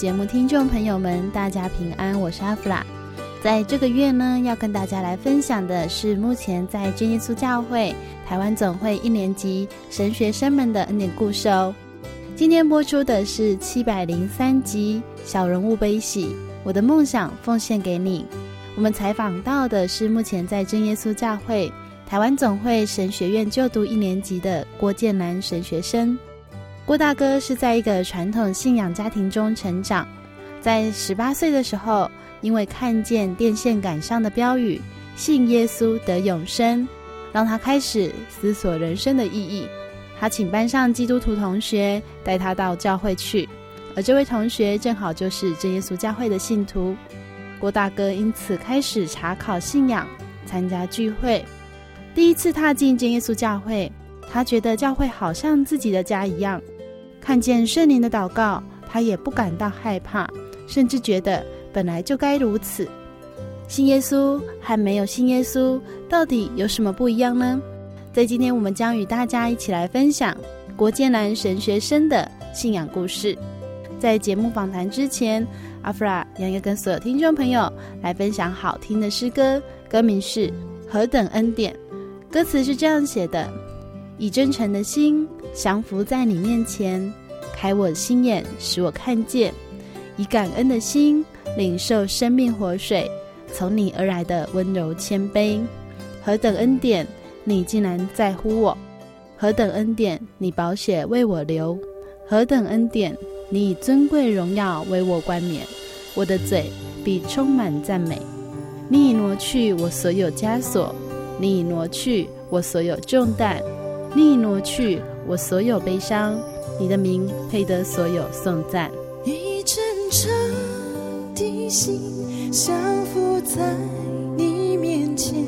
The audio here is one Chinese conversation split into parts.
节目听众朋友们，大家平安，我是阿弗拉。在这个月呢，要跟大家来分享的是目前在真耶稣教会台湾总会一年级神学生们的恩典故事哦。今天播出的是七百零三集《小人物悲喜》，我的梦想奉献给你。我们采访到的是目前在真耶稣教会台湾总会神学院就读一年级的郭建南神学生。郭大哥是在一个传统信仰家庭中成长，在十八岁的时候，因为看见电线杆上的标语“信耶稣得永生”，让他开始思索人生的意义。他请班上基督徒同学带他到教会去，而这位同学正好就是真耶稣教会的信徒。郭大哥因此开始查考信仰，参加聚会。第一次踏进真耶稣教会，他觉得教会好像自己的家一样。看见圣灵的祷告，他也不感到害怕，甚至觉得本来就该如此。信耶稣和没有信耶稣到底有什么不一样呢？在今天，我们将与大家一起来分享郭建南神学生的信仰故事。在节目访谈之前，阿弗拉将要跟所有听众朋友来分享好听的诗歌，歌名是《何等恩典》，歌词是这样写的：以真诚的心。降服在你面前，开我心眼，使我看见；以感恩的心，领受生命活水，从你而来的温柔谦卑。何等恩典，你竟然在乎我；何等恩典，你宝血为我流；何等恩典，你以尊贵荣耀为我冠冕。我的嘴必充满赞美。你已挪去我所有枷锁，你已挪去我所有重担，你已挪去。我所有悲伤，你的名配得所有颂赞。一阵阵的心降伏在你面前，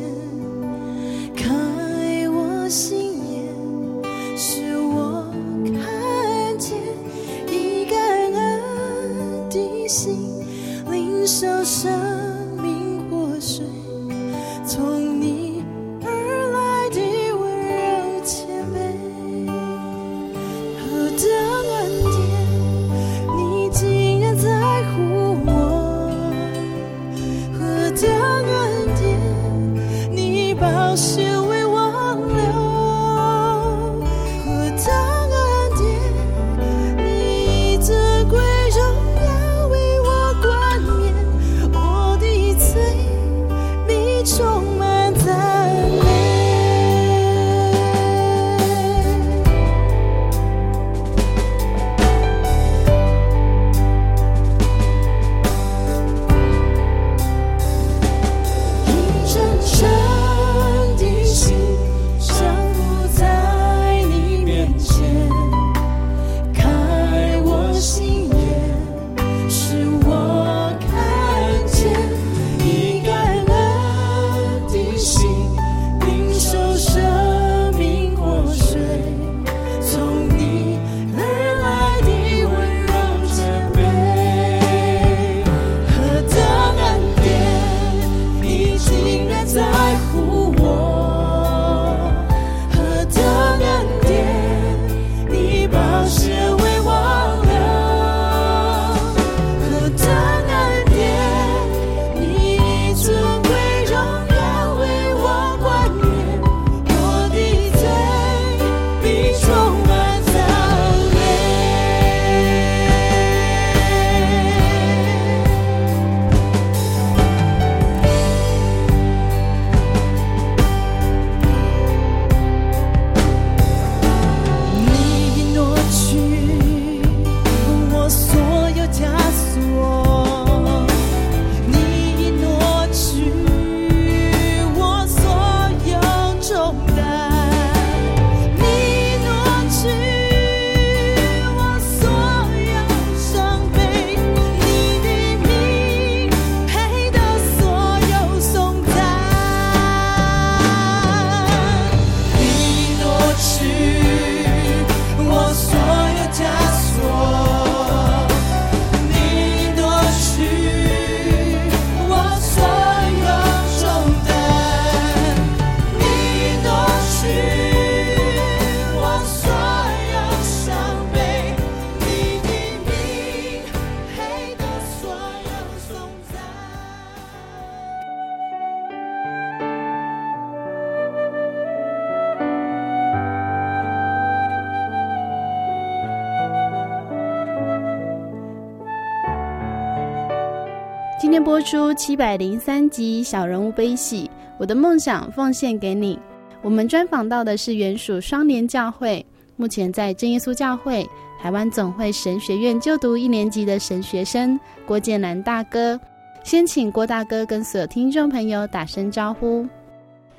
七百零三集《小人物悲喜》，我的梦想奉献给你。我们专访到的是原属双联教会，目前在真耶稣教会台湾总会神学院就读一年级的神学生郭建南大哥。先请郭大哥跟所有听众朋友打声招呼。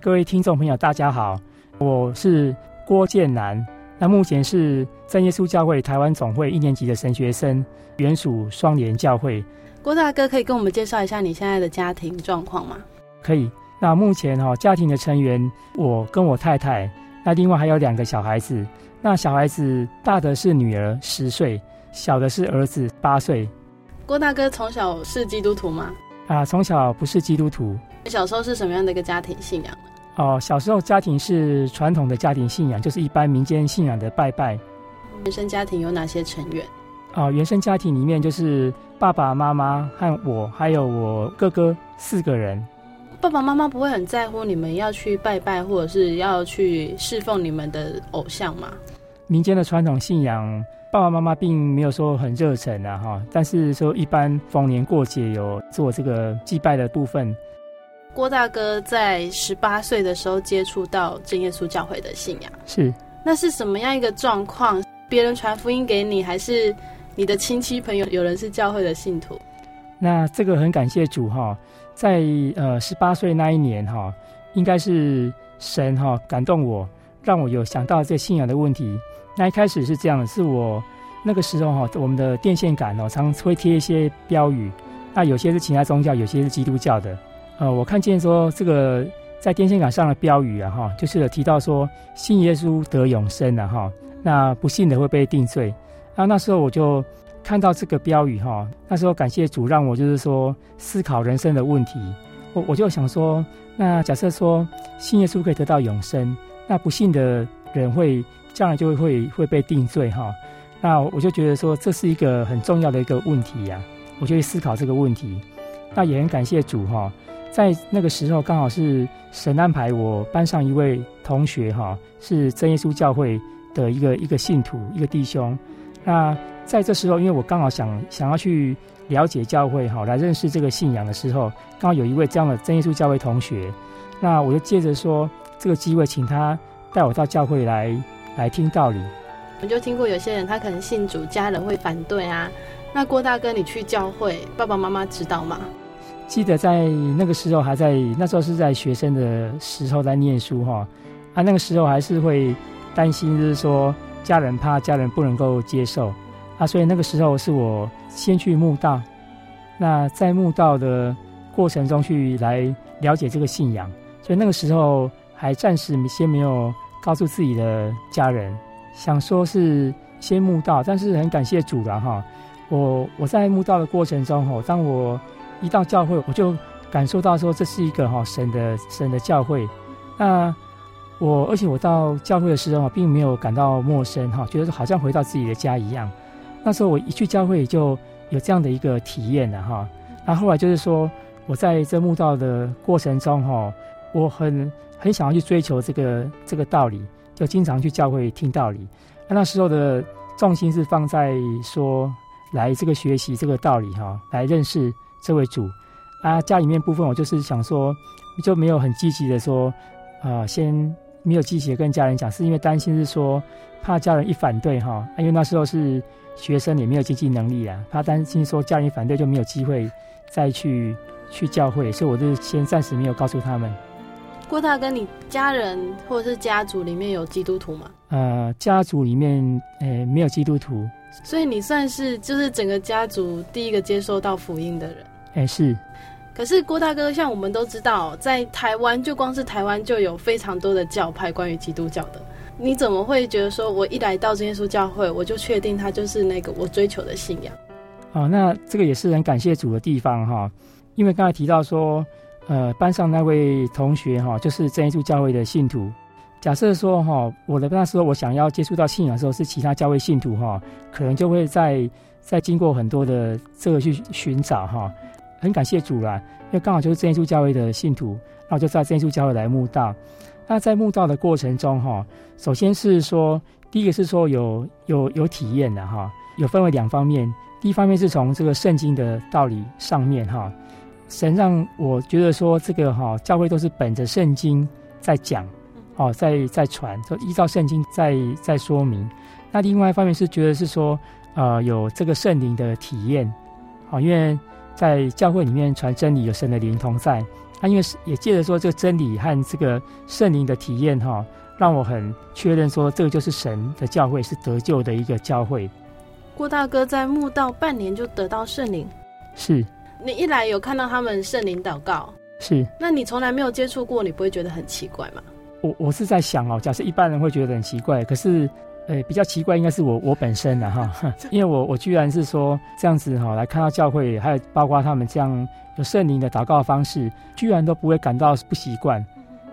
各位听众朋友，大家好，我是郭建南。那目前是真耶稣教会台湾总会一年级的神学生，原属双联教会。郭大哥可以跟我们介绍一下你现在的家庭状况吗？可以。那目前哈、哦、家庭的成员，我跟我太太，那另外还有两个小孩子。那小孩子大的是女儿十岁，小的是儿子八岁。郭大哥从小是基督徒吗？啊，从小不是基督徒。小时候是什么样的一个家庭信仰？哦，小时候家庭是传统的家庭信仰，就是一般民间信仰的拜拜。原生家庭有哪些成员？哦，原生家庭里面就是爸爸妈妈和我，还有我哥哥四个人。爸爸妈妈不会很在乎你们要去拜拜，或者是要去侍奉你们的偶像吗？民间的传统信仰，爸爸妈妈并没有说很热忱啊，哈。但是说一般逢年过节有做这个祭拜的部分。郭大哥在十八岁的时候接触到正耶稣教会的信仰，是。那是什么样一个状况？别人传福音给你，还是你的亲戚朋友有人是教会的信徒？那这个很感谢主哈，在呃十八岁那一年哈，应该是神哈感动我，让我有想到这信仰的问题。那一开始是这样的，是我那个时候哈，我们的电线杆哦，常会贴一些标语，那有些是其他宗教，有些是基督教的。呃，我看见说这个在电线杆上的标语啊，哈，就是有提到说信耶稣得永生啊，哈，那不信的会被定罪。啊，那时候我就看到这个标语哈，那时候感谢主让我就是说思考人生的问题。我我就想说，那假设说信耶稣可以得到永生，那不信的人会将来就会会被定罪哈。那我就觉得说这是一个很重要的一个问题呀，我就会思考这个问题。那也很感谢主哈。在那个时候，刚好是神安排我班上一位同学哈，是真耶稣教会的一个一个信徒，一个弟兄。那在这时候，因为我刚好想想要去了解教会哈，来认识这个信仰的时候，刚好有一位这样的真耶稣教会同学，那我就借着说这个机会，请他带我到教会来来听道理。我就听过有些人他可能信主，家人会反对啊。那郭大哥，你去教会，爸爸妈妈知道吗？记得在那个时候还在那时候是在学生的时候在念书哈啊，那个时候还是会担心，就是说家人怕家人不能够接受。啊，所以那个时候是我先去慕道，那在慕道的过程中去来了解这个信仰，所以那个时候还暂时先没有告诉自己的家人，想说是先慕道，但是很感谢主了哈，我我在慕道的过程中哈，当我一到教会，我就感受到说这是一个哈神的神的教会。那我而且我到教会的时候，并没有感到陌生哈，觉得好像回到自己的家一样。那时候我一去教会，就有这样的一个体验了哈。那后来就是说，我在这慕道的过程中哈，我很很想要去追求这个这个道理，就经常去教会听道理。那那时候的重心是放在说来这个学习这个道理哈，来认识。这位主啊，家里面部分我就是想说，就没有很积极的说，啊，先没有积极跟家人讲，是因为担心是说怕家人一反对哈，因为那时候是学生也没有经济能力啊，怕担心说家人一反对就没有机会再去去教会，所以我就先暂时没有告诉他们。郭大哥，你家人或者是家族里面有基督徒吗？呃，家族里面诶没有基督徒，所以你算是就是整个家族第一个接受到福音的人。哎，是。可是郭大哥，像我们都知道，在台湾就光是台湾就有非常多的教派关于基督教的。你怎么会觉得说，我一来到真耶稣教会，我就确定他就是那个我追求的信仰？哦，那这个也是很感谢主的地方哈。因为刚才提到说，呃，班上那位同学哈，就是真耶稣教会的信徒。假设说哈，我的那时候我想要接触到信仰的时候是其他教会信徒哈，可能就会在在经过很多的这个去寻找哈。很感谢主啦，因为刚好就是真耶稣教会的信徒，那我就在真耶稣教会来慕道。那在慕道的过程中，哈，首先是说，第一个是说有有有体验的哈，有分为两方面。第一方面是从这个圣经的道理上面哈，神让我觉得说这个哈教会都是本着圣经在讲，哦，在在传，就依照圣经在在说明。那另外一方面是觉得是说，呃，有这个圣灵的体验，好，因为在教会里面传真理，有神的灵同在。他因为也借着说这个真理和这个圣灵的体验哈，让我很确认说这个就是神的教会，是得救的一个教会。郭大哥在墓道半年就得到圣灵，是。你一来有看到他们圣灵祷告，是。那你从来没有接触过，你不会觉得很奇怪吗？我我是在想哦，假设一般人会觉得很奇怪，可是。呃，比较奇怪应该是我我本身的哈，因为我我居然是说这样子哈，来看到教会，还有包括他们这样有圣灵的祷告方式，居然都不会感到不习惯，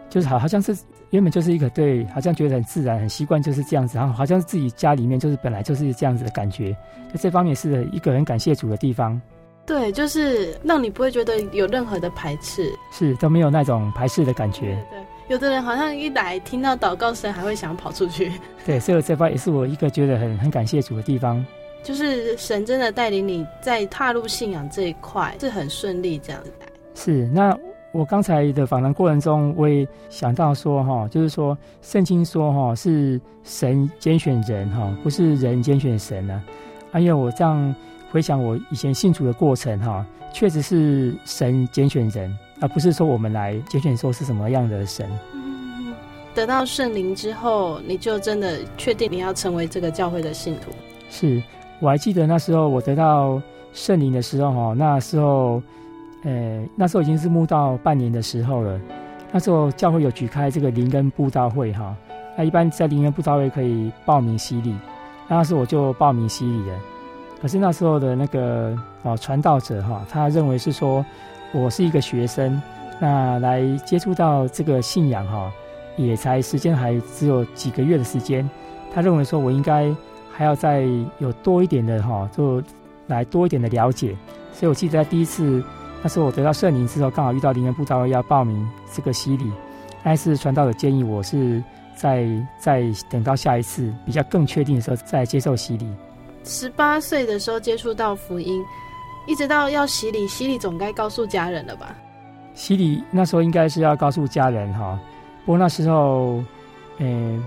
就是好好像是原本就是一个对，好像觉得很自然很习惯就是这样子，然后好像是自己家里面就是本来就是这样子的感觉，就这方面是一个很感谢主的地方。对，就是让你不会觉得有任何的排斥，是都没有那种排斥的感觉。对，对，有的人好像一来听到祷告声，还会想跑出去。对，所以这方也是我一个觉得很很感谢主的地方。就是神真的带领你在踏入信仰这一块是很顺利这样子。是，那我刚才的访谈过程中，我也想到说哈，就是说圣经说哈是神拣选人哈，不是人拣选神呢。啊，因为我这样。回想我以前信主的过程，哈，确实是神拣选人，而不是说我们来拣选说是什么样的神。嗯，得到圣灵之后，你就真的确定你要成为这个教会的信徒？是，我还记得那时候我得到圣灵的时候，哈，那时候，呃，那时候已经是慕道半年的时候了。那时候教会有举开这个灵恩布道会，哈，那一般在灵恩布道会可以报名洗礼，那时候我就报名洗礼了。可是那时候的那个哦传道者哈，他认为是说，我是一个学生，那来接触到这个信仰哈，也才时间还只有几个月的时间。他认为说我应该还要再有多一点的哈，就来多一点的了解。所以我记得在第一次那时候我得到圣灵之后，刚好遇到灵恩布道要报名这个洗礼，但是传道的建议我是在在等到下一次比较更确定的时候再接受洗礼。十八岁的时候接触到福音，一直到要洗礼，洗礼总该告诉家人了吧？洗礼那时候应该是要告诉家人哈，不过那时候，嗯，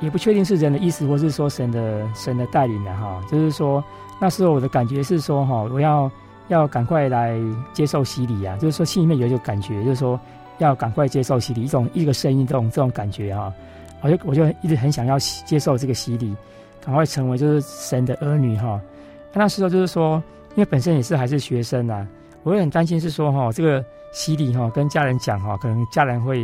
也不确定是人的意思，或是说神的神的带领的哈。就是说那时候我的感觉是说哈，我要要赶快来接受洗礼啊，就是说心里面有一种感觉，就是说要赶快接受洗礼，一种一个声音这种这种感觉哈，我就我就一直很想要接受这个洗礼。赶快成为就是神的儿女哈，那时候就是说，因为本身也是还是学生呐，我会很担心是说哈，这个洗礼哈跟家人讲哈，可能家人会，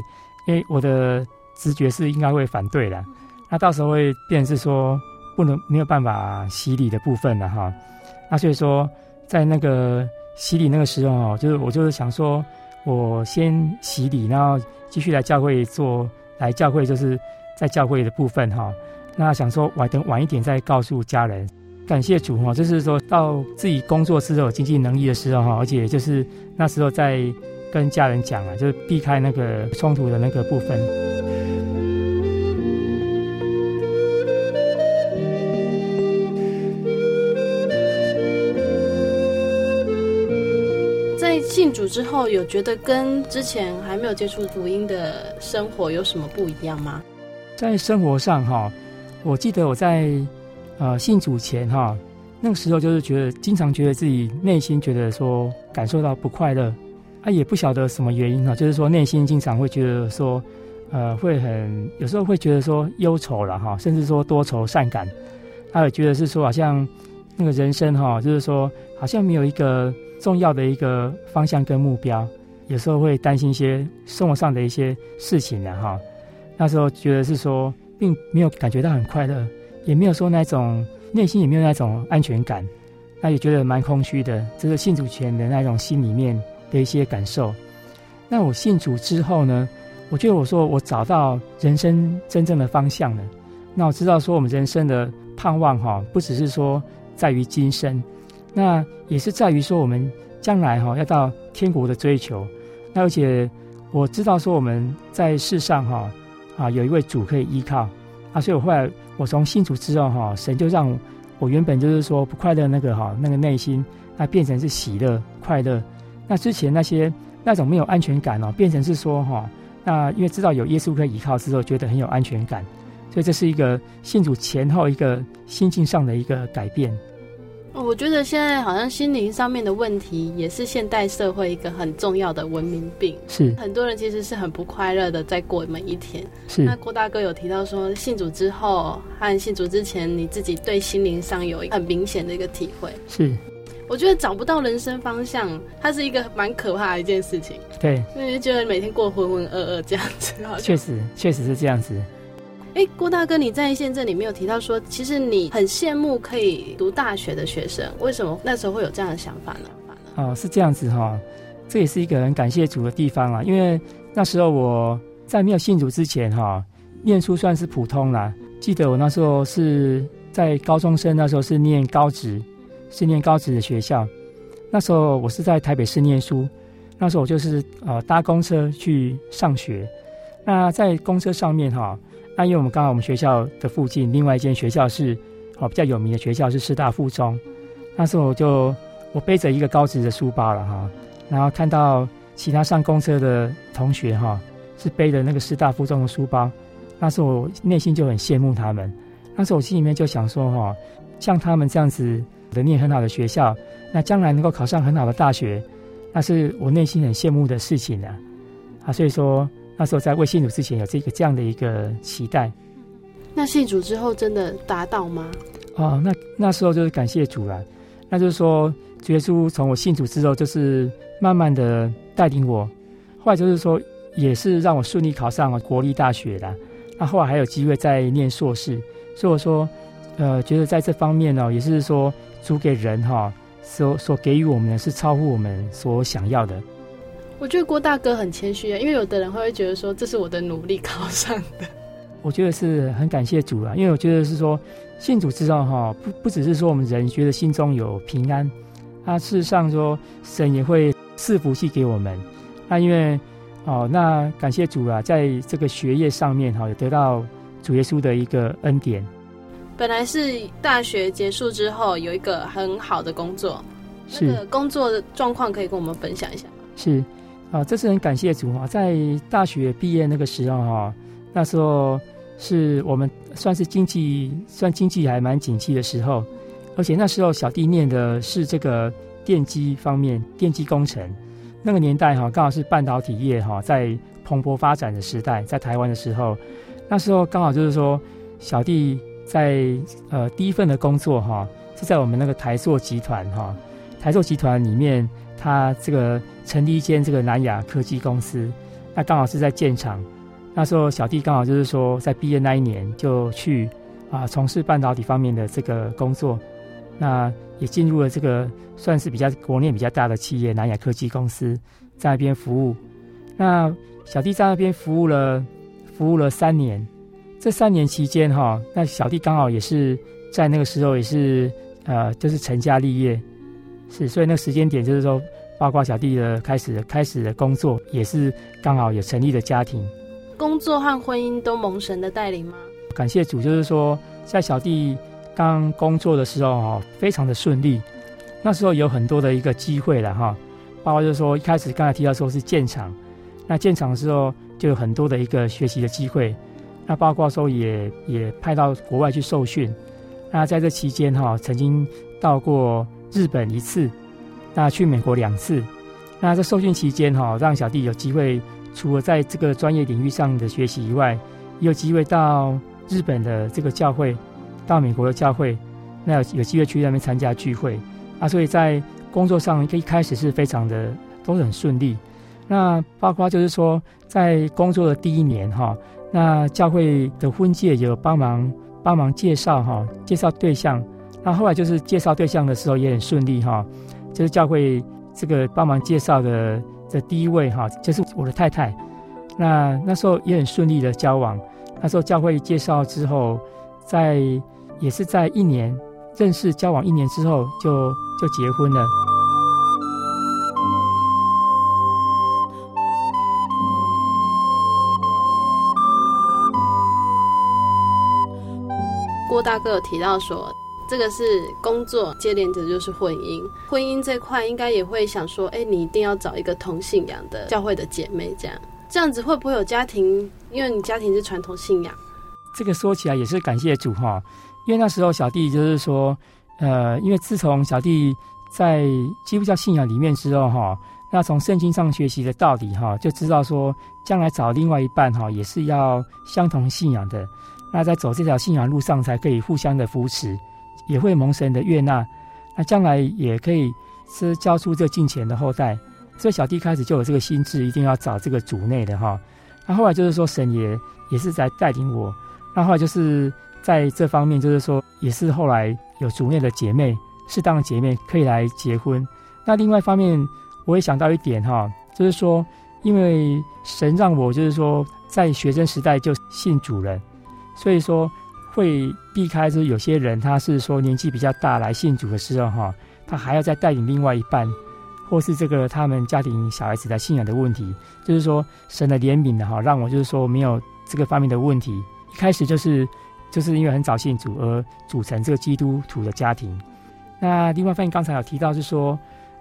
因为我的直觉是应该会反对的，那到时候会变成是说不能没有办法洗礼的部分了哈，那所以说在那个洗礼那个时候哈，就是我就是想说，我先洗礼，然后继续来教会做，来教会就是在教会的部分哈。那想说晚等晚一点再告诉家人，感谢主哈，就是说到自己工作之后有经济能力的时候哈，而且就是那时候在跟家人讲啊，就是避开那个冲突的那个部分。在信主之后，有觉得跟之前还没有接触福音的生活有什么不一样吗？在生活上哈。我记得我在呃信主前哈，那个时候就是觉得经常觉得自己内心觉得说感受到不快乐，啊也不晓得什么原因哈，就是说内心经常会觉得说呃会很有时候会觉得说忧愁了哈，甚至说多愁善感，他也觉得是说好像那个人生哈，就是说好像没有一个重要的一个方向跟目标，有时候会担心一些生活上的一些事情的哈，那时候觉得是说。并没有感觉到很快乐，也没有说那种内心也没有那种安全感，那也觉得蛮空虚的。这是信主前的那种心里面的一些感受。那我信主之后呢，我觉得我说我找到人生真正的方向了。那我知道说我们人生的盼望哈，不只是说在于今生，那也是在于说我们将来哈要到天国的追求。那而且我知道说我们在世上哈。啊，有一位主可以依靠，啊，所以我后来我从信主之后哈，神就让我原本就是说不快乐那个哈那个内心，那变成是喜乐快乐。那之前那些那种没有安全感哦，变成是说哈，那因为知道有耶稣可以依靠之后，觉得很有安全感。所以这是一个信主前后一个心境上的一个改变。我觉得现在好像心灵上面的问题，也是现代社会一个很重要的文明病。是很多人其实是很不快乐的在过每一天。是那郭大哥有提到说，信主之后和信主之前，你自己对心灵上有很明显的一个体会。是，我觉得找不到人生方向，它是一个蛮可怕的一件事情。对，因为觉得每天过浑浑噩噩这样子。确实，确实是这样子。哎，郭大哥，你在宪政里面有提到说，其实你很羡慕可以读大学的学生，为什么那时候会有这样的想法呢？哦，是这样子哈、哦，这也是一个很感谢主的地方啊。因为那时候我在没有信主之前哈、念书算是普通啦。记得我那时候是在高中生，那时候是念高职，是念高职的学校。那时候我是在台北市念书，那时候我就是呃搭公车去上学。那在公车上面哈、那因为我们刚好我们学校的附近，另外一间学校是哦比较有名的学校是师大附中。那时候我就我背着一个高职的书包了哈，然后看到其他上公车的同学哈是背着那个师大附中的书包，那时候我内心就很羡慕他们。那时候我心里面就想说哈，像他们这样子的念很好的学校，那将来能够考上很好的大学，那是我内心很羡慕的事情呢。啊，所以说。那时候在未信主之前有这个这样的一个期待，那信主之后真的达到吗？哦，那那时候就是感谢主了。那就是说，主耶稣从我信主之后，就是慢慢的带领我，后来就是说，也是让我顺利考上了国立大学的。那后来还有机会再念硕士，所以我说，呃，觉得在这方面呢，也是说主给人哈所所给予我们的是超乎我们所想要的。我觉得郭大哥很谦虚啊，因为有的人会觉得说，这是我的努力考上的。我觉得是很感谢主啊，因为我觉得是说信主之后哈，不不只是说我们人觉得心中有平安，啊，事实上说神也会赐福气给我们。那因为哦，那感谢主啊，在这个学业上面哈，有得到主耶稣的一个恩典。本来是大学结束之后有一个很好的工作，是那个工作的状况可以跟我们分享一下吗？是。啊，这是很感谢主啊！在大学毕业那个时候哈，那时候是我们算是经济算经济还蛮景气的时候，而且那时候小弟念的是这个电机方面，电机工程。那个年代哈，刚好是半导体业哈在蓬勃发展的时代，在台湾的时候，那时候刚好就是说小弟在呃第一份的工作哈是在我们那个台塑集团哈，台塑集团里面。他这个成立一间这个南亚科技公司，那刚好是在建厂。那时候小弟刚好就是说，在毕业那一年就去啊从事半导体方面的这个工作，那也进入了这个算是比较国内比较大的企业南亚科技公司，在那边服务。那小弟在那边服务了服务了三年，这三年期间哈，那小弟刚好也是在那个时候也是呃就是成家立业。是，所以那个时间点就是说，包括小弟的开始开始的工作，也是刚好也成立了家庭。工作和婚姻都蒙神的带领吗？感谢主，就是说，在小弟刚工作的时候哈，非常的顺利。那时候有很多的一个机会了哈，包括就是说，一开始刚才提到说是建厂，那建厂的时候就有很多的一个学习的机会。那包括说也也派到国外去受训。那在这期间哈，曾经到过。日本一次，那去美国两次，那在受训期间哈，让小弟有机会除了在这个专业领域上的学习以外，也有机会到日本的这个教会，到美国的教会，那有有机会去那边参加聚会啊，所以在工作上一开始是非常的都很顺利。那包括就是说，在工作的第一年哈，那教会的婚介有帮忙帮忙介绍哈，介绍对象。那后来就是介绍对象的时候也很顺利哈，就是教会这个帮忙介绍的这第一位哈，就是我的太太。那那时候也很顺利的交往。那时候教会介绍之后，在也是在一年认识交往一年之后就就结婚了。郭大哥有提到说。这个是工作接连着就是婚姻，婚姻这块应该也会想说，哎，你一定要找一个同信仰的教会的姐妹，这样这样子会不会有家庭？因为你家庭是传统信仰，这个说起来也是感谢主哈，因为那时候小弟就是说，呃，因为自从小弟在基督教信仰里面之后哈，那从圣经上学习的道理哈，就知道说将来找另外一半哈，也是要相同信仰的，那在走这条信仰路上才可以互相的扶持。也会蒙神的悦纳，那将来也可以是交出这敬虔的后代。所以小弟开始就有这个心智，一定要找这个主内的哈。那后来就是说，神也也是在带领我。那后来就是在这方面，就是说，也是后来有主内的姐妹，适当的姐妹可以来结婚。那另外一方面，我也想到一点哈，就是说，因为神让我就是说，在学生时代就信主了，所以说。会避开，就是有些人他是说年纪比较大来信主的时候，哈，他还要再带领另外一半，或是这个他们家庭小孩子的信仰的问题，就是说神的怜悯的哈，让我就是说没有这个方面的问题。一开始就是就是因为很早信主而组成这个基督徒的家庭。那另外一方面，刚才有提到是说，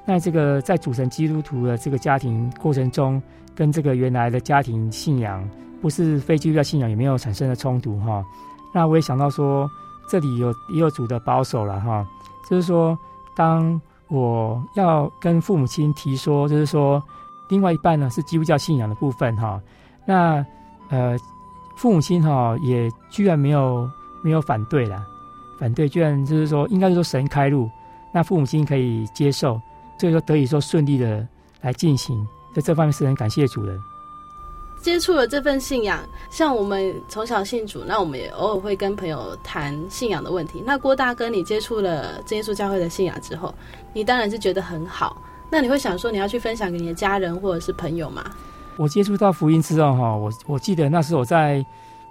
那这个在组成基督徒的这个家庭过程中，跟这个原来的家庭信仰不是非基督教信仰，有没有产生的冲突哈？那我也想到说，这里有也有主的保守了哈，就是说，当我要跟父母亲提说，就是说，另外一半呢是基督教信仰的部分哈，那呃，父母亲哈也居然没有没有反对了，反对居然就是说，应该是说神开路，那父母亲可以接受，所以说得以说顺利的来进行，在这方面是很感谢主的。接触了这份信仰，像我们从小信主，那我们也偶尔会跟朋友谈信仰的问题。那郭大哥，你接触了真耶稣教会的信仰之后，你当然是觉得很好。那你会想说，你要去分享给你的家人或者是朋友吗？我接触到福音之后，哈，我我记得那时候我在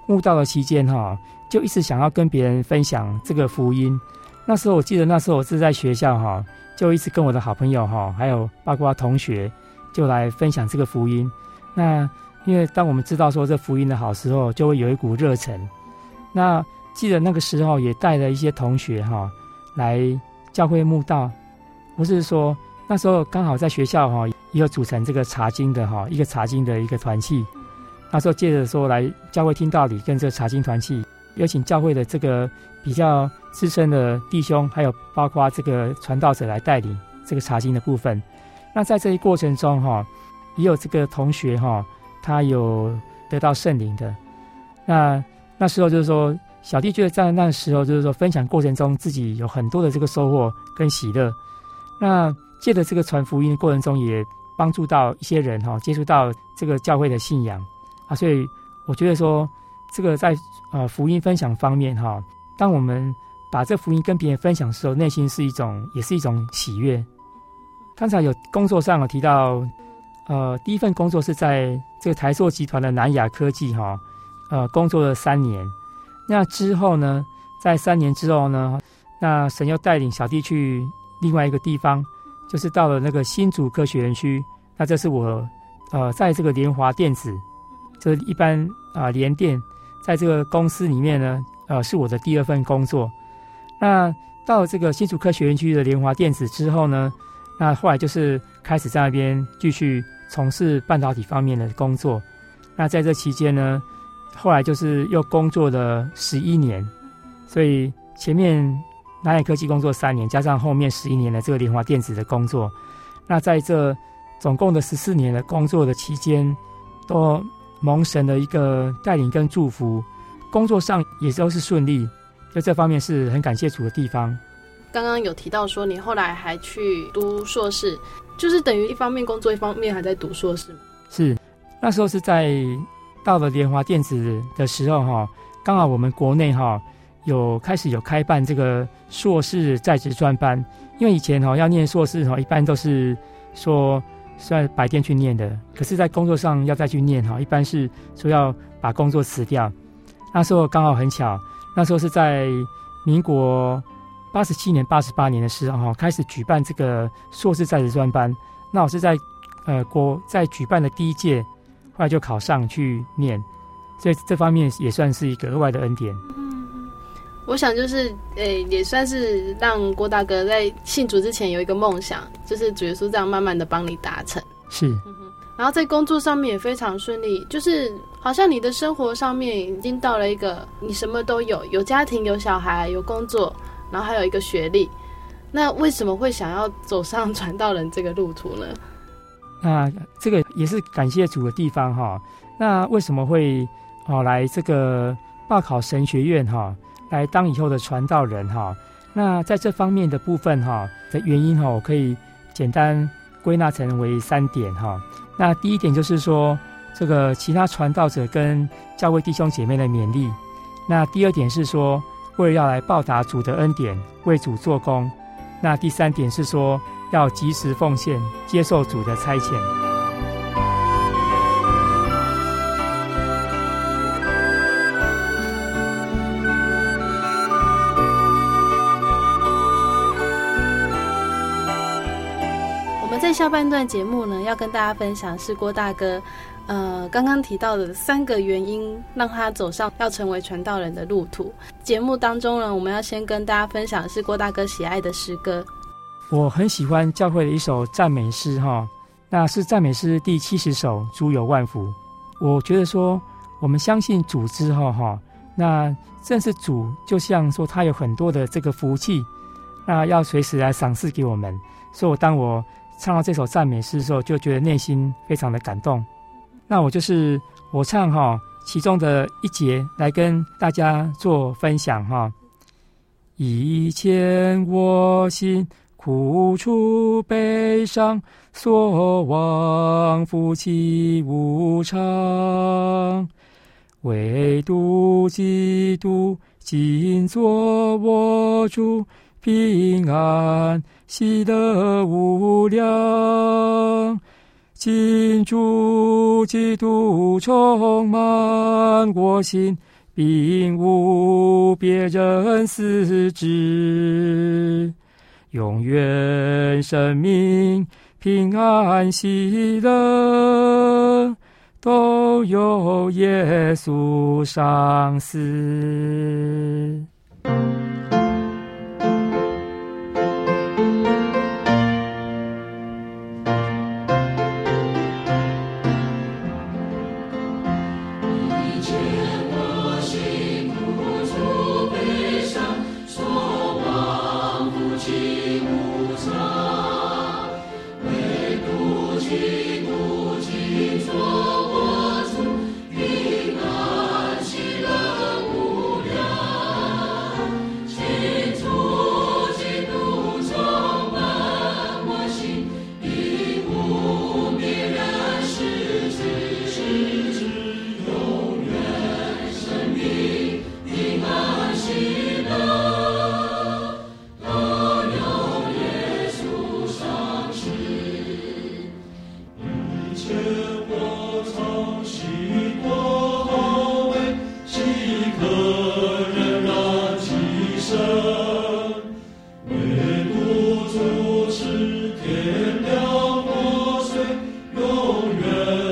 悟道的期间，哈，就一直想要跟别人分享这个福音。那时候我记得那时候我是在学校，哈，就一直跟我的好朋友，哈，还有包括同学，就来分享这个福音。那因为当我们知道说这福音的好时候，就会有一股热忱。那记得那个时候也带了一些同学哈来教会慕道，不是说那时候刚好在学校哈也有组成这个查经的哈一个查经的一个团契。那时候借着说来教会听道理，跟这个查经团契，有请教会的这个比较资深的弟兄，还有包括这个传道者来带领这个查经的部分。那在这一过程中哈，也有这个同学哈。他有得到圣灵的，那那时候就是说，小弟觉得在那时候就是说，分享过程中自己有很多的这个收获跟喜乐。那借着这个传福音的过程中，也帮助到一些人哈，接触到这个教会的信仰啊。所以我觉得说，这个在呃福音分享方面哈，当我们把这福音跟别人分享的时候，内心是一种也是一种喜悦。刚才有工作上有提到。呃，第一份工作是在这个台塑集团的南亚科技哈，呃，工作了三年。那之后呢，在三年之后呢，那神又带领小弟去另外一个地方，就是到了那个新竹科学园区。那这是我呃，在这个联华电子，就是一般啊、联电，在这个公司里面呢，呃，是我的第二份工作。那到了这个新竹科学园区的联华电子之后呢，那后来就是开始在那边继续从事半导体方面的工作。那在这期间呢，后来就是又工作了十一年，所以前面南亚科技工作三年，加上后面十一年的这个联华电子的工作。那在这总共的十四年的工作的期间，都蒙神的一个带领跟祝福，工作上也都是顺利，就这方面是很感谢主的地方。刚刚有提到说你后来还去读硕士，就是等于一方面工作，一方面还在读硕士。是，那时候是在到了联华电子的时候哈，刚好我们国内哈有开始有开办这个硕士在职专班，因为以前哈要念硕士哈一般都是说在白天去念的，可是在工作上要再去念哈，一般是说要把工作辞掉。那时候刚好很巧，那时候是在民国。八十七年、八十八年的时候，哈，开始举办这个硕士在职专班。那我是在，呃，国在举办的第一届，后来就考上去念，所以这方面也算是一个额外的恩典。嗯，我想就是，诶、欸，也算是让郭大哥在信主之前有一个梦想，就是主耶稣这样慢慢的帮你达成。是。然后在工作上面也非常顺利，就是好像你的生活上面已经到了一个你什么都有，有家庭，有小孩，有工作，然后还有一个学历。那为什么会想要走上传道人这个路途呢？那这个也是感谢主的地方哈。那为什么会哦来这个报考神学院哈？来当以后的传道人哈，那在这方面的部分哈的原因哈，我可以简单归纳成为三点哈。那第一点就是说，这个其他传道者跟教会弟兄姐妹的勉励。那第二点是说，为了要来报答主的恩典，为主做工。那第三点是说，要及时奉献，接受主的差遣。我们在下半段节目呢，要跟大家分享是郭大哥，呃，刚刚提到的三个原因，让他走上要成为传道人的路途。节目当中呢，我们要先跟大家分享的是郭大哥喜爱的诗歌。我很喜欢教会的一首赞美诗，哈，那是赞美诗第七十首《主有万福》。我觉得说，我们相信主之后，哈，那正是主，就像说他有很多的这个福气，那要随时来赏赐给我们。所以，我当我唱到这首赞美诗的时候，就觉得内心非常的感动。那我就是我唱哈其中的一节来跟大家做分享哈。以前我心苦楚悲伤，所望夫妻无常，唯独基督今作我主。平安喜乐无量，今主基督充满我心，并无别人嗣之，永远生命平安喜乐，都有耶稣赏赐。在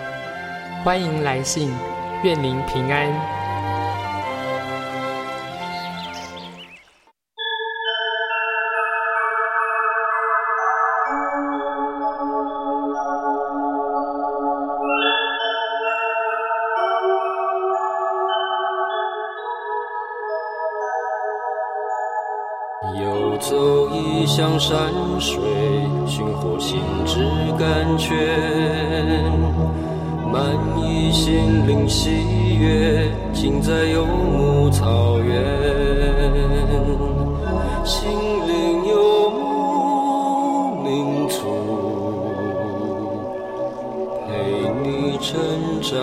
欢迎来信，愿您平安。游走异乡山水，寻获心之感觉。心灵喜悦，尽在游牧草原。心灵游牧民族，陪你成长。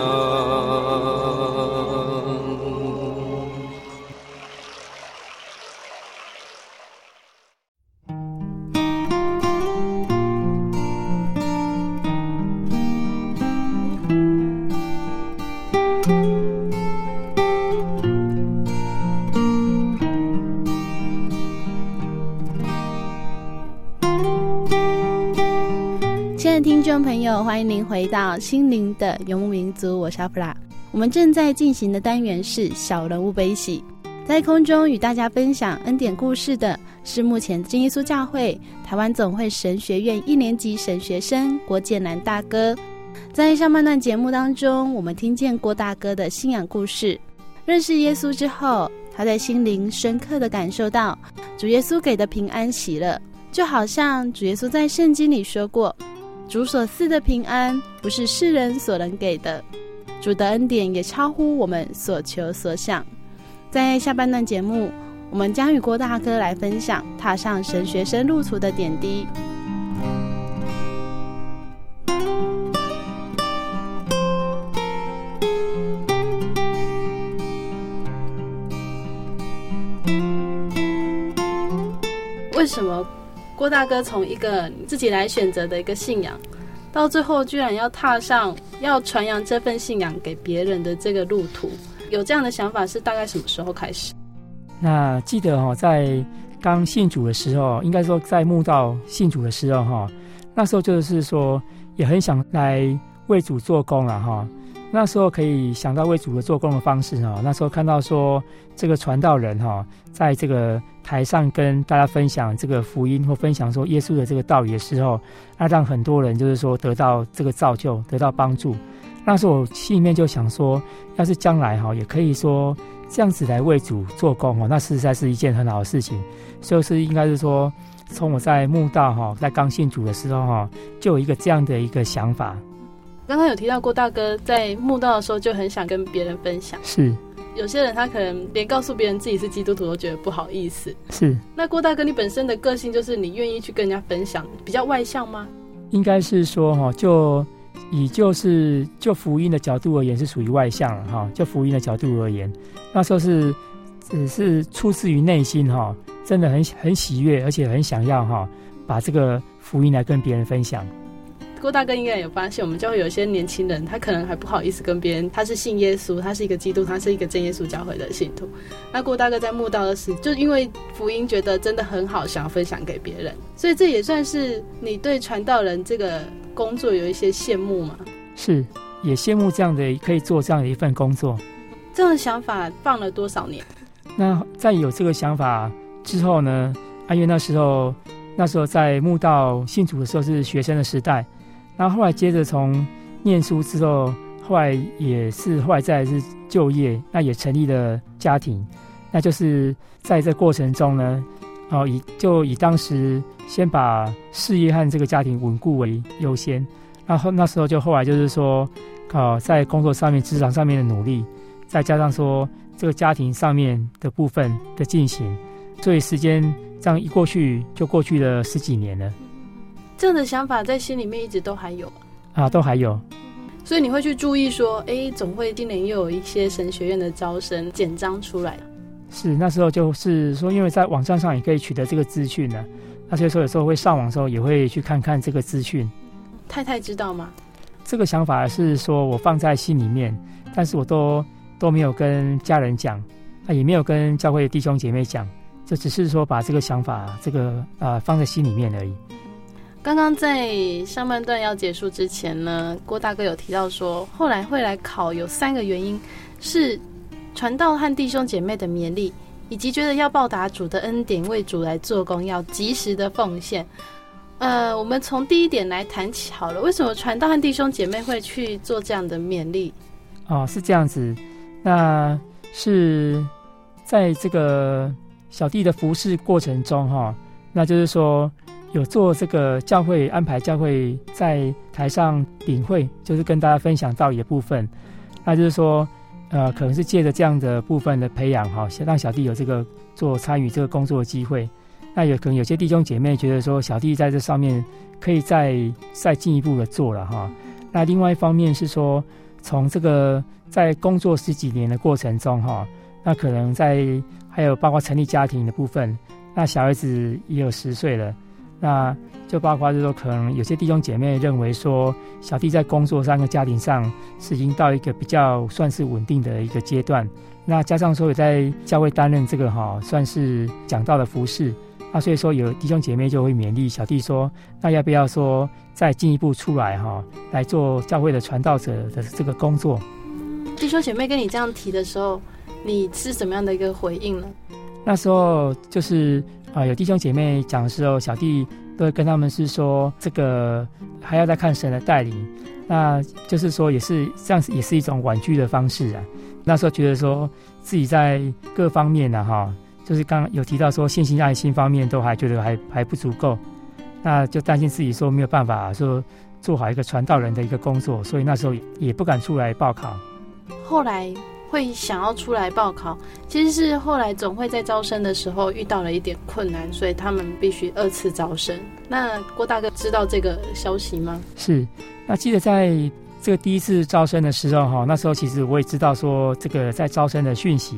欢迎您回到心灵的游牧民族，我是阿普拉。我们正在进行的单元是小人物悲喜，在空中与大家分享恩典故事的是目前真耶稣教会台湾总会神学院一年级神学生郭建南大哥。在上半段节目当中，我们听见郭大哥的信仰故事。认识耶稣之后，他在心灵深刻地感受到主耶稣给的平安喜乐，就好像主耶稣在圣经里说过。主所赐的平安，不是世人所能给的。主的恩典也超乎我们所求所想。在下半段节目，我们将与郭大哥来分享踏上神学生路途的点滴。为什么？郭大哥从一个自己来选择的一个信仰，到最后居然要踏上要传扬这份信仰给别人的这个路途，有这样的想法是大概什么时候开始？那记得哈，在刚信主的时候，应该说在慕道信主的时候哈，那时候就是说也很想来为主做工了哈。那时候可以想到为主的做工的方式哈。那时候看到说这个传道人哈，在这个台上跟大家分享这个福音或分享说耶稣的这个道理的时候，那让很多人就是说得到这个造就，得到帮助。那时候我心里面就想说，要是将来哈，也可以说这样子来为主做工哦，那实在是一件很好的事情。所以是应该是说，从我在慕道哈，在刚信主的时候哈，就有一个这样的一个想法。刚刚有提到郭大哥在慕道的时候就很想跟别人分享，是有些人他可能连告诉别人自己是基督徒都觉得不好意思，是。那郭大哥你本身的个性就是你愿意去跟人家分享，比较外向吗？应该是说哈，就以就是就福音的角度而言是属于外向了哈，就福音的角度而言，那时候是只是出自于内心哈，真的很很喜悦，而且很想要哈，把这个福音来跟别人分享。郭大哥应该也有发现，我们教会有一些年轻人，他可能还不好意思跟别人，他是信耶稣，他是一个基督，他是一个真耶稣教会的信徒。那郭大哥在慕道的时候，就因为福音觉得真的很好，想要分享给别人，所以这也算是你对传道人这个工作有一些羡慕吗？是，也羡慕这样的可以做这样的一份工作。这样的想法放了多少年？那在有这个想法之后呢？啊，因为那时候那时候在慕道信主的时候是学生的时代。然后后来接着从念书之后，后来也是后来再来是就业，那也成立了家庭，那就是在这过程中呢，哦以就以当时先把事业和这个家庭稳固为优先，然后那时候就后来就是说，哦在工作上面、职场上面的努力，再加上说这个家庭上面的部分的进行，所以时间这样一过去就过去了十几年了。这样的想法在心里面一直都还有啊，都还有，所以你会去注意说，哎，总会今年又有一些神学院的招生简章出来。是那时候就是说，因为在网站上也可以取得这个资讯呢，那所以说有时候会上网的时候也会去看看这个资讯。太太知道吗？这个想法是说我放在心里面，但是我都都没有跟家人讲，啊，也没有跟教会的弟兄姐妹讲，就只是说把这个想法这个啊、呃、放在心里面而已。刚刚在上半段要结束之前呢，郭大哥有提到说，后来会来考有三个原因，是传道和弟兄姐妹的勉励，以及觉得要报答主的恩典，为主来做工，要及时的奉献。呃，我们从第一点来谈起好了，为什么传道和弟兄姐妹会去做这样的勉励？哦，是这样子，那是在这个小弟的服侍过程中哈。那就是说有做这个教会安排教会在台上领会，就是跟大家分享道理的部分。那就是说，呃，可能是借着这样的部分的培养哈，让小弟有这个做参与这个工作的机会。那有可能有些弟兄姐妹觉得说，小弟在这上面可以再再进一步的做了哈。那另外一方面是说，从这个在工作十几年的过程中哈，那可能在还有包括成立家庭的部分，那小孩子也有十岁了，那就包括就是说，可能有些弟兄姐妹认为说，小弟在工作上跟家庭上是已经到一个比较算是稳定的一个阶段，那加上说有在教会担任这个哈，算是讲道的服饰。那所以说，有弟兄姐妹就会勉励小弟说：“那要不要说再进一步出来哈，来做教会的传道者的这个工作？”弟兄姐妹跟你这样提的时候，你是什么样的一个回应呢？那时候就是啊，有弟兄姐妹讲的时候，小弟都会跟他们是说：“这个还要再看神的带领。”那就是说，也是这样子，也是一种婉拒的方式啊。那时候觉得说自己在各方面呢，哈。就是刚刚有提到说，信心、爱心方面都还觉得还还不足够，那就担心自己说没有办法说做好一个传道人的一个工作，所以那时候也不敢出来报考。后来会想要出来报考，其实是后来总会在招生的时候遇到了一点困难，所以他们必须二次招生。那郭大哥知道这个消息吗？是，那记得在这个第一次招生的时候哈，那时候其实我也知道说这个在招生的讯息，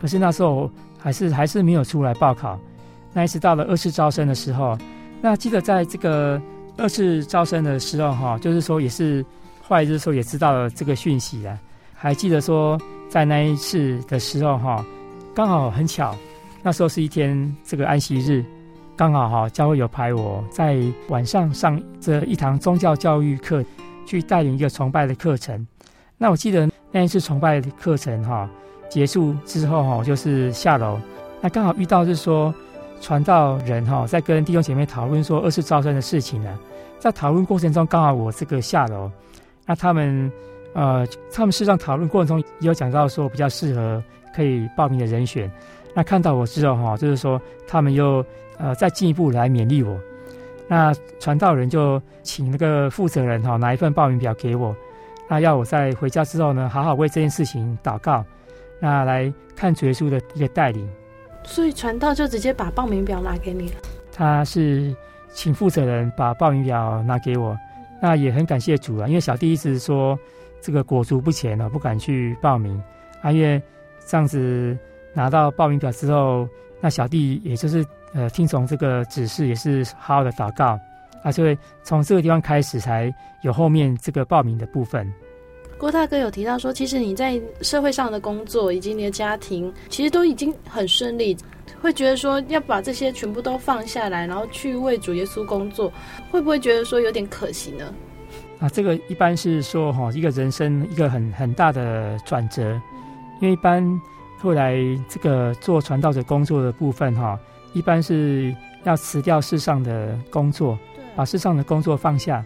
可是那时候。还是还是没有出来报考，那一次到了二次招生的时候，那记得在这个二次招生的时候哈，就是说也是后来就是说也知道了这个讯息了，还记得说在那一次的时候哈，刚好很巧，那时候是一天这个安息日，刚好哈教会有派我在晚上上这一堂宗教教育课，去带领一个崇拜的课程，那我记得那一次崇拜的课程哈。结束之后哈，就是下楼，那刚好遇到是说传道人哈，在跟弟兄姐妹讨论说二次招生的事情呢。在讨论过程中，刚好我这个下楼，那他们呃，他们事实上讨论过程中也有讲到说比较适合可以报名的人选。那看到我之后哈，就是说他们又呃再进一步来勉励我。那传道人就请那个负责人哈拿一份报名表给我，那要我在回家之后呢，好好为这件事情祷告。那来看主耶稣的一个带领，所以传道就直接把报名表拿给你了。他是请负责人把报名表拿给我，那也很感谢主啊，因为小弟一直说这个裹足不前了，不敢去报名啊。因为这样子拿到报名表之后，那小弟也就是呃听从这个指示，也是好好的祷告啊，所以从这个地方开始才有后面这个报名的部分。郭大哥有提到说，其实你在社会上的工作以及你的家庭，其实都已经很顺利，会觉得说要把这些全部都放下来，然后去为主耶稣工作，会不会觉得说有点可惜呢？啊，这个一般是说哈，一个人生一个很很大的转折，因为一般后来这个做传道者工作的部分哈，一般是要辞掉世上的工作，把世上的工作放下，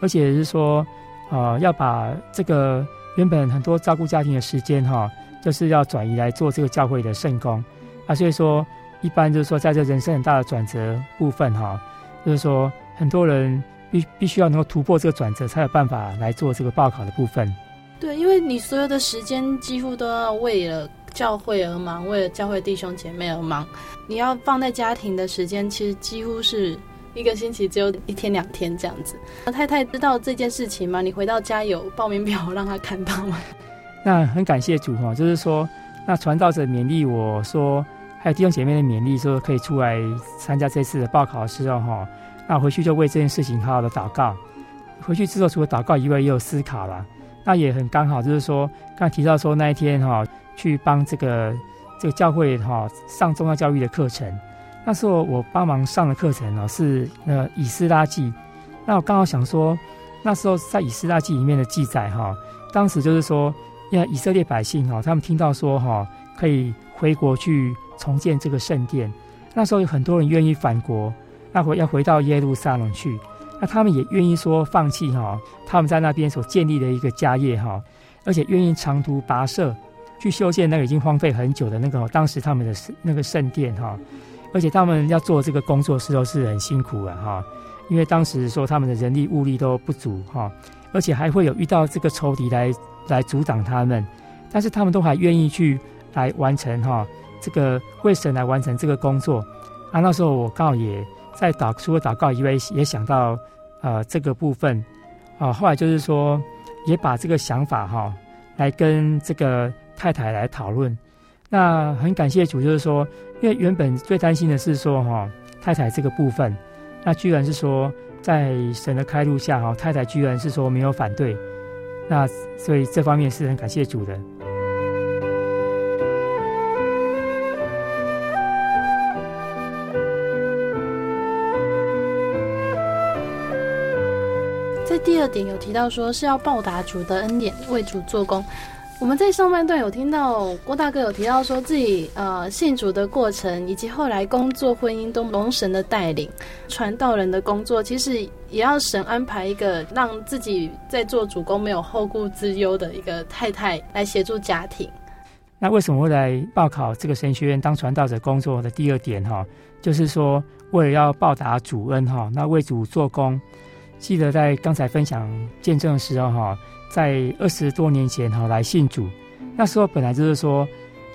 而且是说。啊、呃，要把这个原本很多照顾家庭的时间哈，就是要转移来做这个教会的圣工啊。所以说，一般就是说，在这人生很大的转折部分哈，就是说，很多人必必须要能够突破这个转折，才有办法来做这个报考的部分。对，因为你所有的时间几乎都要为了教会而忙，为了教会弟兄姐妹而忙。你要放在家庭的时间，其实几乎是。一个星期只有一天两天这样子，太太知道这件事情吗？你回到家有报名表让她看到吗？那很感谢主哈，就是说，那传道者勉励我说，还有弟兄姐妹的勉励说，可以出来参加这次的报考的时候哈，那回去就为这件事情好好的祷告。回去之后除了祷告以外，也有思考了。那也很刚好，就是说，刚提到说那一天哈，去帮这个这个教会哈上宗教教育的课程。那时候我帮忙上的课程呢，是呃以斯拉记，那我刚好想说，那时候在以斯拉记里面的记载哈，当时就是说，因为以色列百姓哈，他们听到说哈，可以回国去重建这个圣殿，那时候有很多人愿意返国，那回要回到耶路撒冷去，那他们也愿意说放弃哈，他们在那边所建立的一个家业哈，而且愿意长途跋涉去修建那个已经荒废很久的那个当时他们的那个圣殿哈。而且他们要做这个工作时候是很辛苦的哈，因为当时说他们的人力物力都不足哈，而且还会有遇到这个仇敌来来阻挡他们，但是他们都还愿意去来完成哈，这个为神来完成这个工作啊。那时候我刚好也在祷，除了祷告以外，也想到呃这个部分啊，后来就是说也把这个想法哈来跟这个太太来讨论。那很感谢主，就是说，因为原本最担心的是说哈太太这个部分，那居然是说在神的开路下哈，太太居然是说没有反对，那所以这方面是很感谢主的。第二点有提到说是要报答主的恩典，为主做工。我们在上半段有听到郭大哥有提到说自己呃信主的过程，以及后来工作、婚姻都蒙神的带领，传道人的工作其实也要神安排一个让自己在做主工没有后顾之忧的一个太太来协助家庭。那为什么会来报考这个神学院当传道者工作的第二点哈，就是说为了要报答主恩哈，那为主做工。记得在刚才分享见证的时候哈。在二十多年前哈来信主，那时候本来就是说，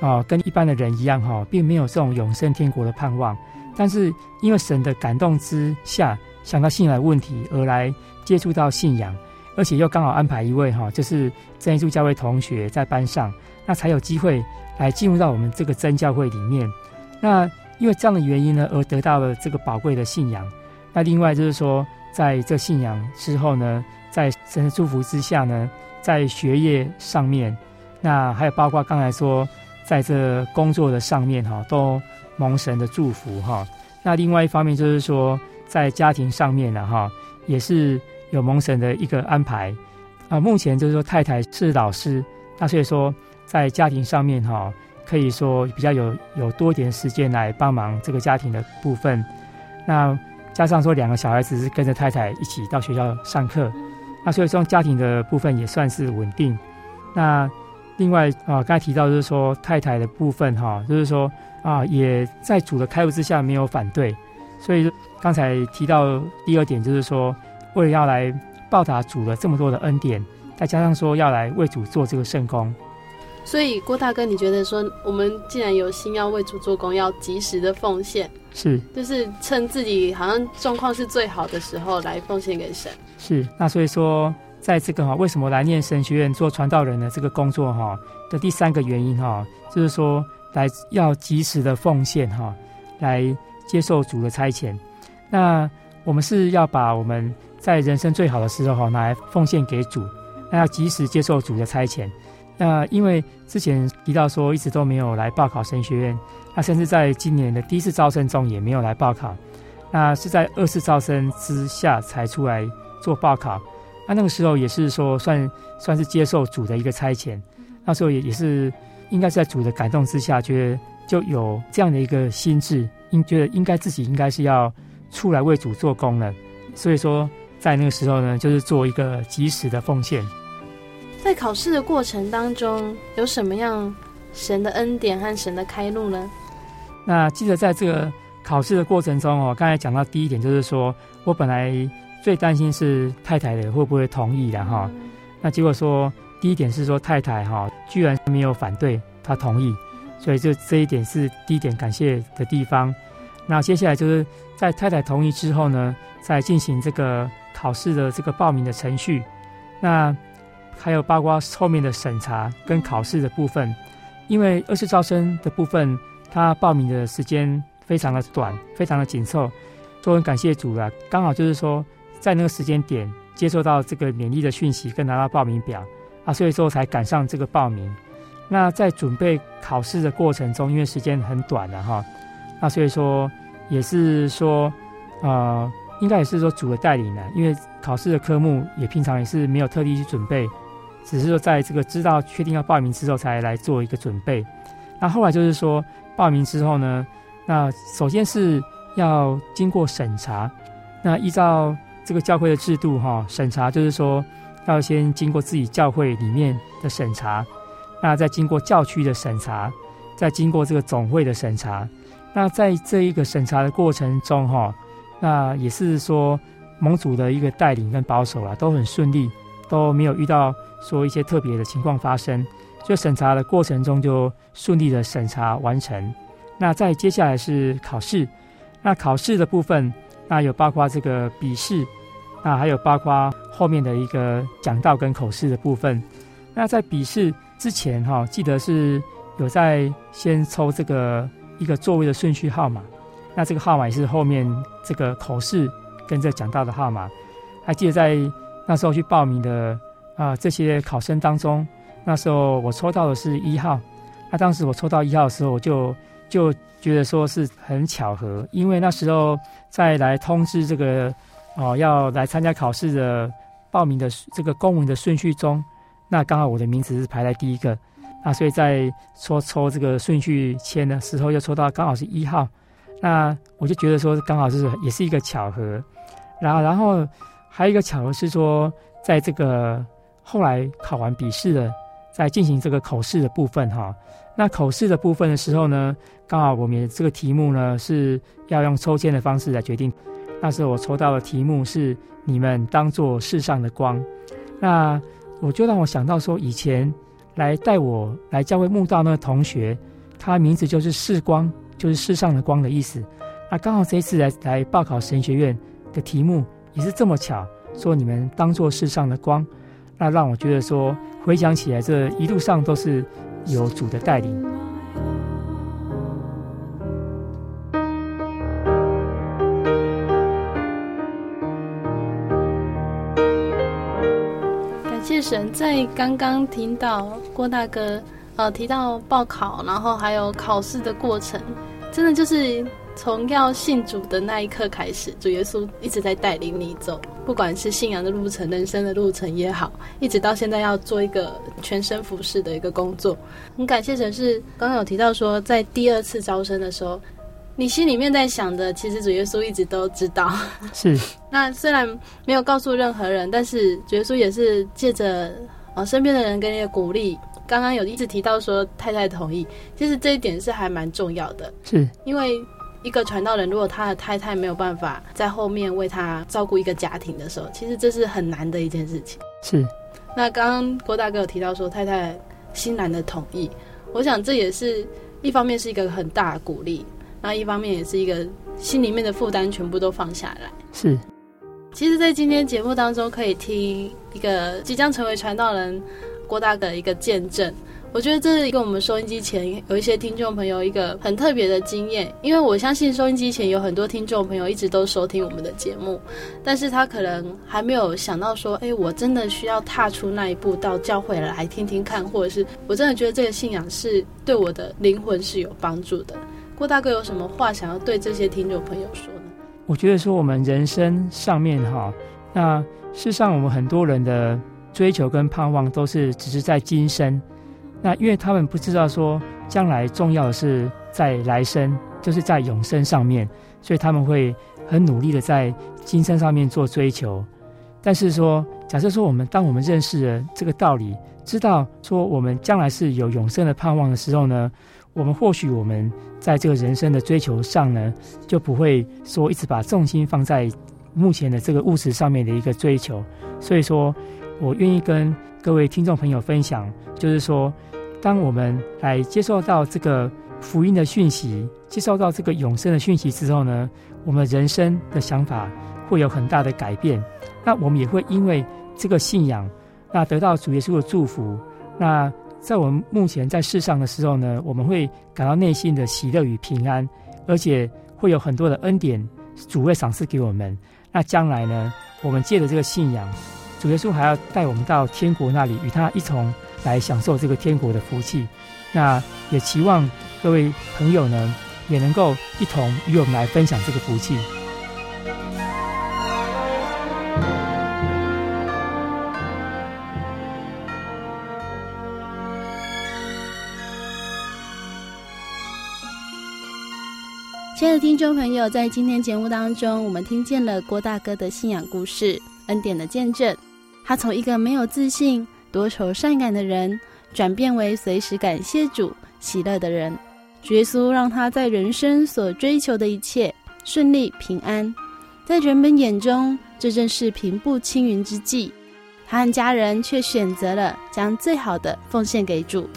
啊跟一般的人一样哈，并没有这种永生天国的盼望。但是因为神的感动之下，想到信仰问题而来接触到信仰，而且又刚好安排一位哈，就是真耶稣教会同学在班上，那才有机会来进入到我们这个真教会里面。那因为这样的原因呢，而得到了这个宝贵的信仰。那另外就是说，在这信仰之后呢，在神的祝福之下呢，在学业上面，那还有包括刚才说，在这工作的上面哈，都蒙神的祝福哈。那另外一方面就是说，在家庭上面呢哈，也是有蒙神的一个安排啊。目前就是说太太是老师，那所以说在家庭上面哈，可以说比较有有多一点时间来帮忙这个家庭的部分。那加上说两个小孩子是跟着太太一起到学校上课。那所以说家庭的部分也算是稳定。那另外啊，刚才提到就是说太太的部分哈，就是说啊，也在主的开悟之下没有反对。所以刚才提到第二点就是说，为了要来报答主的这么多的恩典，再加上说要来为主做这个圣工。所以郭大哥，你觉得说我们既然有心要为主做工，要及时的奉献，是，就是趁自己好像状况是最好的时候来奉献给神。是，那所以说，在这个哈，为什么来念神学院做传道人的这个工作哈的第三个原因哈，就是说来要及时的奉献哈，来接受主的差遣。那我们是要把我们在人生最好的时候哈，拿来奉献给主，那要及时接受主的差遣。那因为之前提到说一直都没有来报考神学院，那甚至在今年的第一次招生中也没有来报考，那是在二次招生之下才出来做报考。那那个时候也是说算算是接受主的一个差遣，那时候也也是应该是在主的感动之下，觉得就有这样的一个心智，应觉得应该自己应该是要出来为主做工了。所以说在那个时候呢，就是做一个及时的奉献。在考试的过程当中，有什么样神的恩典和神的开路呢？那记得在这个考试的过程中哦，刚才讲到第一点就是说，我本来最担心是太太的会不会同意的哈。嗯、那结果说第一点是说太太哈，居然没有反对，她同意，所以就这一点是第一点感谢的地方。那接下来就是在太太同意之后呢，再进行这个考试的这个报名的程序。那还有包括后面的审查跟考试的部分，因为二次招生的部分，他报名的时间非常的短，非常的紧凑，都很感谢主了。刚好就是说，在那个时间点接受到这个勉励的讯息，跟拿到报名表啊，所以说才赶上这个报名。那在准备考试的过程中，因为时间很短了哈，那所以说也是说，呃，应该也是说主的带领呢，因为考试的科目也平常也是没有特地去准备。只是说，在这个知道确定要报名之后，才来做一个准备。那后来就是说，报名之后呢，那首先是要经过审查。那依照这个教会的制度，哈，审查就是说要先经过自己教会里面的审查，那再经过教区的审查，再经过这个总会的审查。那在这一个审查的过程中，哈，那也是说盟主的一个带领跟保守啊，都很顺利，都没有遇到说一些特别的情况发生。就审查的过程中就顺利的审查完成。那再接下来是考试，那考试的部分，那有包括这个笔试，那还有包括后面的一个讲道跟口试的部分。那在笔试之前哈，记得是有在先抽这个一个座位的顺序号码，那这个号码也是后面这个口试跟这讲道的号码。还记得在那时候去报名的啊这些考生当中。那时候我抽到的是一号，那当时我抽到一号的时候，我就就觉得说是很巧合，因为那时候在来通知这个哦要来参加考试的报名的这个公文的顺序中，那刚好我的名字是排在第一个，那所以在抽抽这个顺序签的时候，又抽到刚好是一号，那我就觉得说刚好是也是一个巧合，然后然后还有一个巧合是说，在这个后来考完笔试了。在进行这个口试的部分哈，那口试的部分的时候呢，刚好我们这个题目呢是要用抽签的方式来决定。那时候我抽到的题目是“你们当作世上的光”，那我就让我想到说，以前来带我来教会慕道那个同学，他名字就是世光，就是世上的光的意思。那刚好这一次来来报考神学院的题目也是这么巧，说你们当作世上的光。那让我觉得说，回想起来，这一路上都是有主的带领。感谢神，在刚刚听到郭大哥呃提到报考，然后还有考试的过程，真的就是。从要信主的那一刻开始，主耶稣一直在带领你走，不管是信仰的路程、人生的路程也好，一直到现在要做一个全身服侍的一个工作。很感谢神，是刚刚有提到说，在第二次招生的时候，你心里面在想的，其实主耶稣一直都知道。是。那虽然没有告诉任何人，但是主耶稣也是借着啊身边的人给你的鼓励。刚刚有一直提到说太太同意，其实这一点是还蛮重要的。是因为。一个传道人，如果他的太太没有办法在后面为他照顾一个家庭的时候，其实这是很难的一件事情。是。那刚刚郭大哥有提到说，太太欣然的同意，我想这也是一方面是一个很大的鼓励，那一方面也是一个心里面的负担全部都放下来。是。其实，在今天节目当中，可以听一个即将成为传道人郭大哥的一个见证。我觉得这是一个我们收音机前有一些听众朋友一个很特别的经验，因为我相信收音机前有很多听众朋友一直都收听我们的节目，但是他可能还没有想到说，哎，我真的需要踏出那一步到教会来听听看，或者是我真的觉得这个信仰是对我的灵魂是有帮助的。郭大哥有什么话想要对这些听众朋友说呢？我觉得说我们人生上面哈，那事实上我们很多人的追求跟盼望都是只是在今生。那因为他们不知道说将来重要的是在来生，就是在永生上面，所以他们会很努力的在今生上面做追求。但是说，假设说我们当我们认识了这个道理，知道说我们将来是有永生的盼望的时候呢，我们或许我们在这个人生的追求上呢，就不会说一直把重心放在目前的这个物质上面的一个追求。所以说我愿意跟各位听众朋友分享，就是说。当我们来接受到这个福音的讯息，接受到这个永生的讯息之后呢，我们人生的想法会有很大的改变。那我们也会因为这个信仰，那得到主耶稣的祝福。那在我们目前在世上的时候呢，我们会感到内心的喜乐与平安，而且会有很多的恩典，主会赏赐给我们。那将来呢，我们借着这个信仰，主耶稣还要带我们到天国那里，与他一同。来享受这个天国的福气，那也期望各位朋友呢，也能够一同与我们来分享这个福气。亲爱的听众朋友，在今天节目当中，我们听见了郭大哥的信仰故事、恩典的见证。他从一个没有自信，多愁善感的人，转变为随时感谢主、喜乐的人。主耶稣让他在人生所追求的一切顺利平安，在人们眼中，这正是平步青云之际。他和家人却选择了将最好的奉献给主，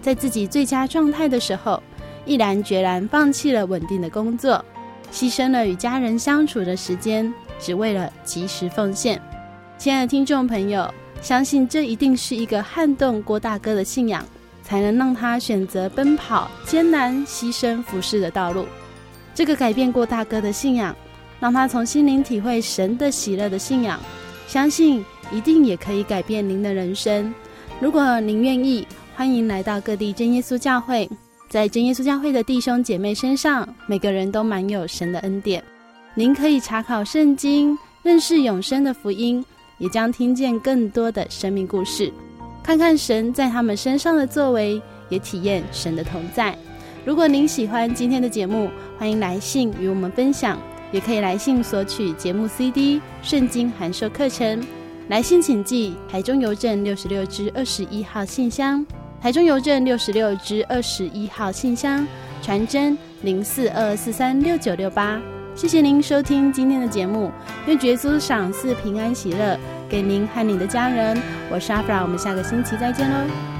在自己最佳状态的时候，毅然决然放弃了稳定的工作，牺牲了与家人相处的时间，只为了及时奉献。亲爱的听众朋友，相信这一定是一个撼动郭大哥的信仰，才能让他选择奔跑艰难、牺牲服侍的道路。这个改变郭大哥的信仰，让他从心灵体会神的喜乐的信仰，相信一定也可以改变您的人生。如果您愿意，欢迎来到各地真耶稣教会。在真耶稣教会的弟兄姐妹身上，每个人都满有神的恩典。您可以查考圣经，认识永生的福音，也将听见更多的生命故事，看看神在他们身上的作为，也体验神的同在。如果您喜欢今天的节目，欢迎来信与我们分享，也可以来信索取节目 CD、圣经函授课程。来信请寄台中邮政六十六支二十一号信箱。台中邮政六十六支二十一号信箱，传真零四二四三六九六八。谢谢您收听今天的节目，愿耶稣赏赐平安喜乐给您和您的家人。我是阿弗拉，我们下个星期再见喽。